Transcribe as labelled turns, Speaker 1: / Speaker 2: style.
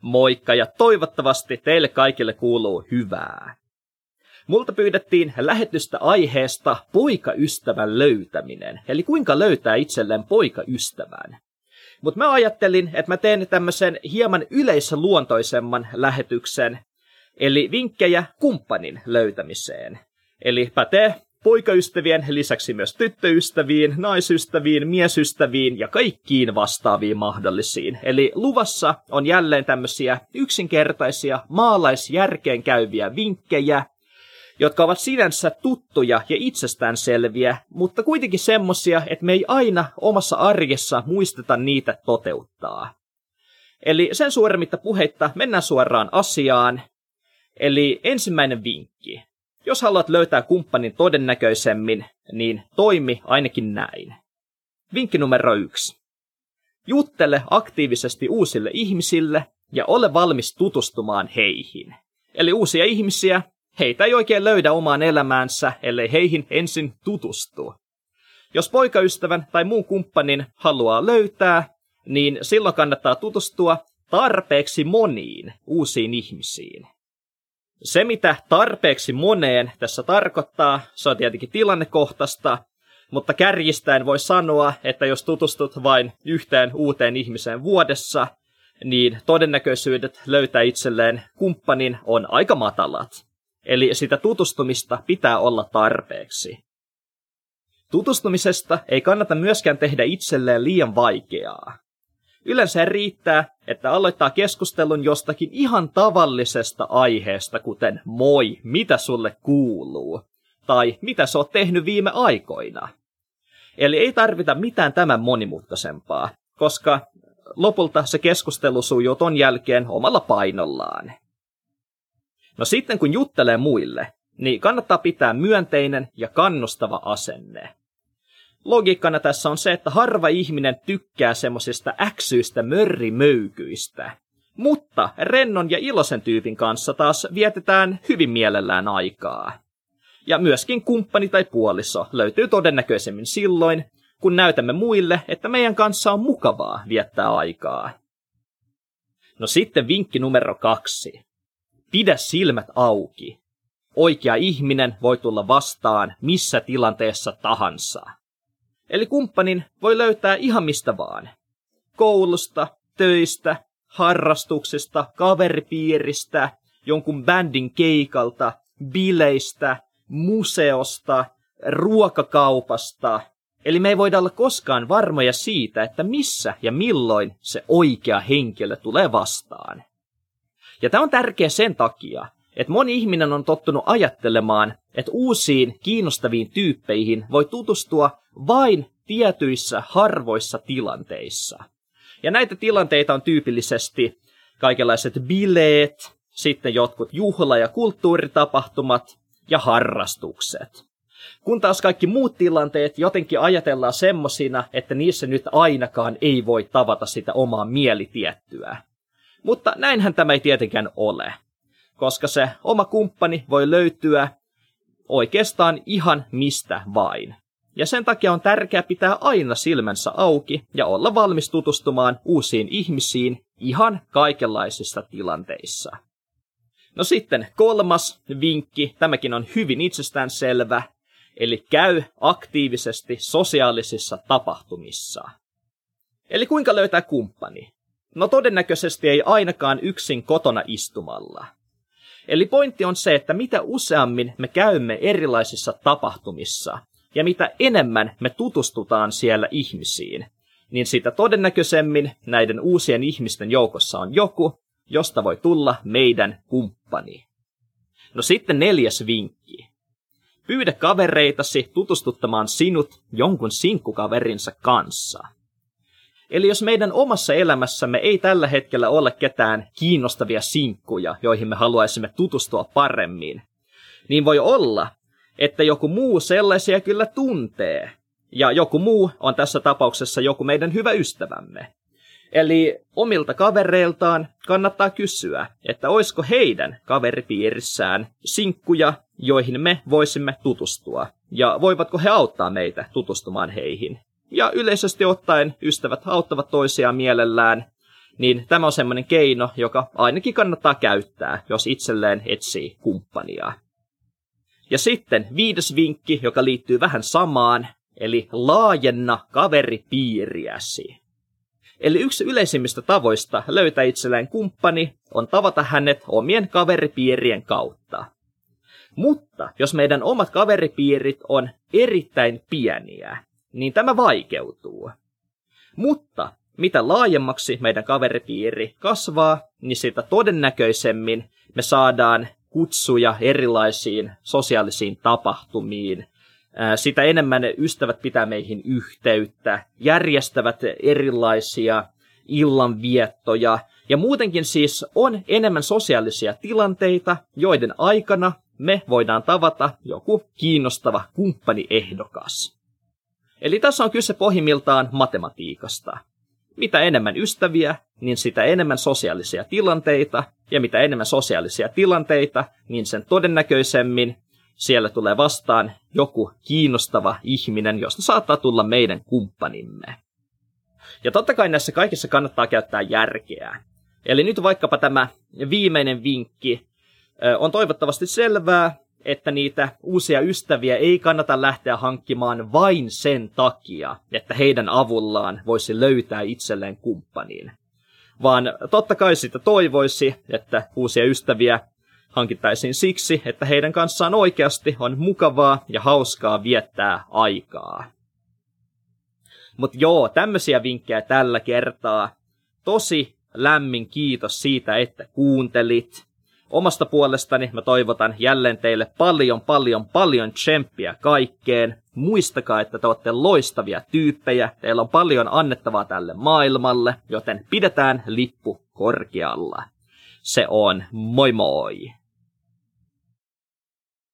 Speaker 1: Moikka ja toivottavasti teille kaikille kuuluu hyvää. Multa pyydettiin lähetystä aiheesta poikaystävän löytäminen, eli kuinka löytää itselleen poikaystävän. Mutta mä ajattelin, että mä teen tämmöisen hieman yleisluontoisemman lähetyksen, eli vinkkejä kumppanin löytämiseen. Eli pätee poikaystävien lisäksi myös tyttöystäviin, naisystäviin, miesystäviin ja kaikkiin vastaaviin mahdollisiin. Eli luvassa on jälleen tämmöisiä yksinkertaisia maalaisjärkeen käyviä vinkkejä, jotka ovat sinänsä tuttuja ja itsestäänselviä, mutta kuitenkin semmosia, että me ei aina omassa arjessa muisteta niitä toteuttaa. Eli sen suuremmitta puheitta mennään suoraan asiaan. Eli ensimmäinen vinkki. Jos haluat löytää kumppanin todennäköisemmin, niin toimi ainakin näin. Vinkki numero yksi. Juttele aktiivisesti uusille ihmisille ja ole valmis tutustumaan heihin. Eli uusia ihmisiä, heitä ei oikein löydä omaan elämäänsä, ellei heihin ensin tutustu. Jos poikaystävän tai muun kumppanin haluaa löytää, niin silloin kannattaa tutustua tarpeeksi moniin uusiin ihmisiin. Se, mitä tarpeeksi moneen tässä tarkoittaa, se on tietenkin tilannekohtaista, mutta kärjistäen voi sanoa, että jos tutustut vain yhteen uuteen ihmiseen vuodessa, niin todennäköisyydet löytää itselleen kumppanin on aika matalat. Eli sitä tutustumista pitää olla tarpeeksi. Tutustumisesta ei kannata myöskään tehdä itselleen liian vaikeaa. Yleensä riittää, että aloittaa keskustelun jostakin ihan tavallisesta aiheesta, kuten moi, mitä sulle kuuluu, tai mitä sä oot tehnyt viime aikoina. Eli ei tarvita mitään tämän monimutkaisempaa, koska lopulta se keskustelu sujuu ton jälkeen omalla painollaan. No sitten kun juttelee muille, niin kannattaa pitää myönteinen ja kannustava asenne logiikkana tässä on se, että harva ihminen tykkää semmosista äksyistä mörrimöykyistä. Mutta rennon ja iloisen tyypin kanssa taas vietetään hyvin mielellään aikaa. Ja myöskin kumppani tai puoliso löytyy todennäköisemmin silloin, kun näytämme muille, että meidän kanssa on mukavaa viettää aikaa. No sitten vinkki numero kaksi. Pidä silmät auki. Oikea ihminen voi tulla vastaan missä tilanteessa tahansa. Eli kumppanin voi löytää ihan mistä vaan. Koulusta, töistä, harrastuksesta, kaveripiiristä, jonkun bändin keikalta, bileistä, museosta, ruokakaupasta. Eli me ei voida olla koskaan varmoja siitä, että missä ja milloin se oikea henkilö tulee vastaan. Ja tämä on tärkeä sen takia, että moni ihminen on tottunut ajattelemaan, että uusiin kiinnostaviin tyyppeihin voi tutustua vain tietyissä harvoissa tilanteissa. Ja näitä tilanteita on tyypillisesti kaikenlaiset bileet, sitten jotkut juhla- ja kulttuuritapahtumat ja harrastukset. Kun taas kaikki muut tilanteet jotenkin ajatellaan semmosina, että niissä nyt ainakaan ei voi tavata sitä omaa mielitiettyä. Mutta näinhän tämä ei tietenkään ole koska se oma kumppani voi löytyä oikeastaan ihan mistä vain. Ja sen takia on tärkeää pitää aina silmänsä auki ja olla valmis tutustumaan uusiin ihmisiin ihan kaikenlaisissa tilanteissa. No sitten kolmas vinkki, tämäkin on hyvin itsestäänselvä, eli käy aktiivisesti sosiaalisissa tapahtumissa. Eli kuinka löytää kumppani? No todennäköisesti ei ainakaan yksin kotona istumalla. Eli pointti on se, että mitä useammin me käymme erilaisissa tapahtumissa ja mitä enemmän me tutustutaan siellä ihmisiin, niin sitä todennäköisemmin näiden uusien ihmisten joukossa on joku, josta voi tulla meidän kumppani. No sitten neljäs vinkki. Pyydä kavereitasi tutustuttamaan sinut jonkun sinkkukaverinsa kanssa. Eli jos meidän omassa elämässämme ei tällä hetkellä ole ketään kiinnostavia sinkkuja, joihin me haluaisimme tutustua paremmin, niin voi olla, että joku muu sellaisia kyllä tuntee. Ja joku muu on tässä tapauksessa joku meidän hyvä ystävämme. Eli omilta kavereiltaan kannattaa kysyä, että olisiko heidän kaveripiirissään sinkkuja, joihin me voisimme tutustua, ja voivatko he auttaa meitä tutustumaan heihin. Ja yleisesti ottaen ystävät auttavat toisiaan mielellään, niin tämä on semmoinen keino, joka ainakin kannattaa käyttää, jos itselleen etsii kumppania. Ja sitten viides vinkki, joka liittyy vähän samaan, eli laajenna kaveripiiriäsi. Eli yksi yleisimmistä tavoista löytää itselleen kumppani on tavata hänet omien kaveripiirien kautta. Mutta jos meidän omat kaveripiirit on erittäin pieniä, niin tämä vaikeutuu. Mutta mitä laajemmaksi meidän kaveripiiri kasvaa, niin sitä todennäköisemmin me saadaan kutsuja erilaisiin sosiaalisiin tapahtumiin. Sitä enemmän ystävät pitää meihin yhteyttä, järjestävät erilaisia illanviettoja, ja muutenkin siis on enemmän sosiaalisia tilanteita, joiden aikana me voidaan tavata joku kiinnostava kumppaniehdokas. Eli tässä on kyse pohjimmiltaan matematiikasta. Mitä enemmän ystäviä, niin sitä enemmän sosiaalisia tilanteita, ja mitä enemmän sosiaalisia tilanteita, niin sen todennäköisemmin siellä tulee vastaan joku kiinnostava ihminen, josta saattaa tulla meidän kumppanimme. Ja totta kai näissä kaikissa kannattaa käyttää järkeä. Eli nyt vaikkapa tämä viimeinen vinkki on toivottavasti selvää, että niitä uusia ystäviä ei kannata lähteä hankkimaan vain sen takia, että heidän avullaan voisi löytää itselleen kumppanin. Vaan totta kai sitä toivoisi, että uusia ystäviä hankittaisiin siksi, että heidän kanssaan oikeasti on mukavaa ja hauskaa viettää aikaa. Mutta joo, tämmöisiä vinkkejä tällä kertaa. Tosi lämmin kiitos siitä, että kuuntelit. Omasta puolestani mä toivotan jälleen teille paljon, paljon, paljon tsemppiä kaikkeen. Muistakaa, että te olette loistavia tyyppejä, teillä on paljon annettavaa tälle maailmalle, joten pidetään lippu korkealla. Se on moi moi!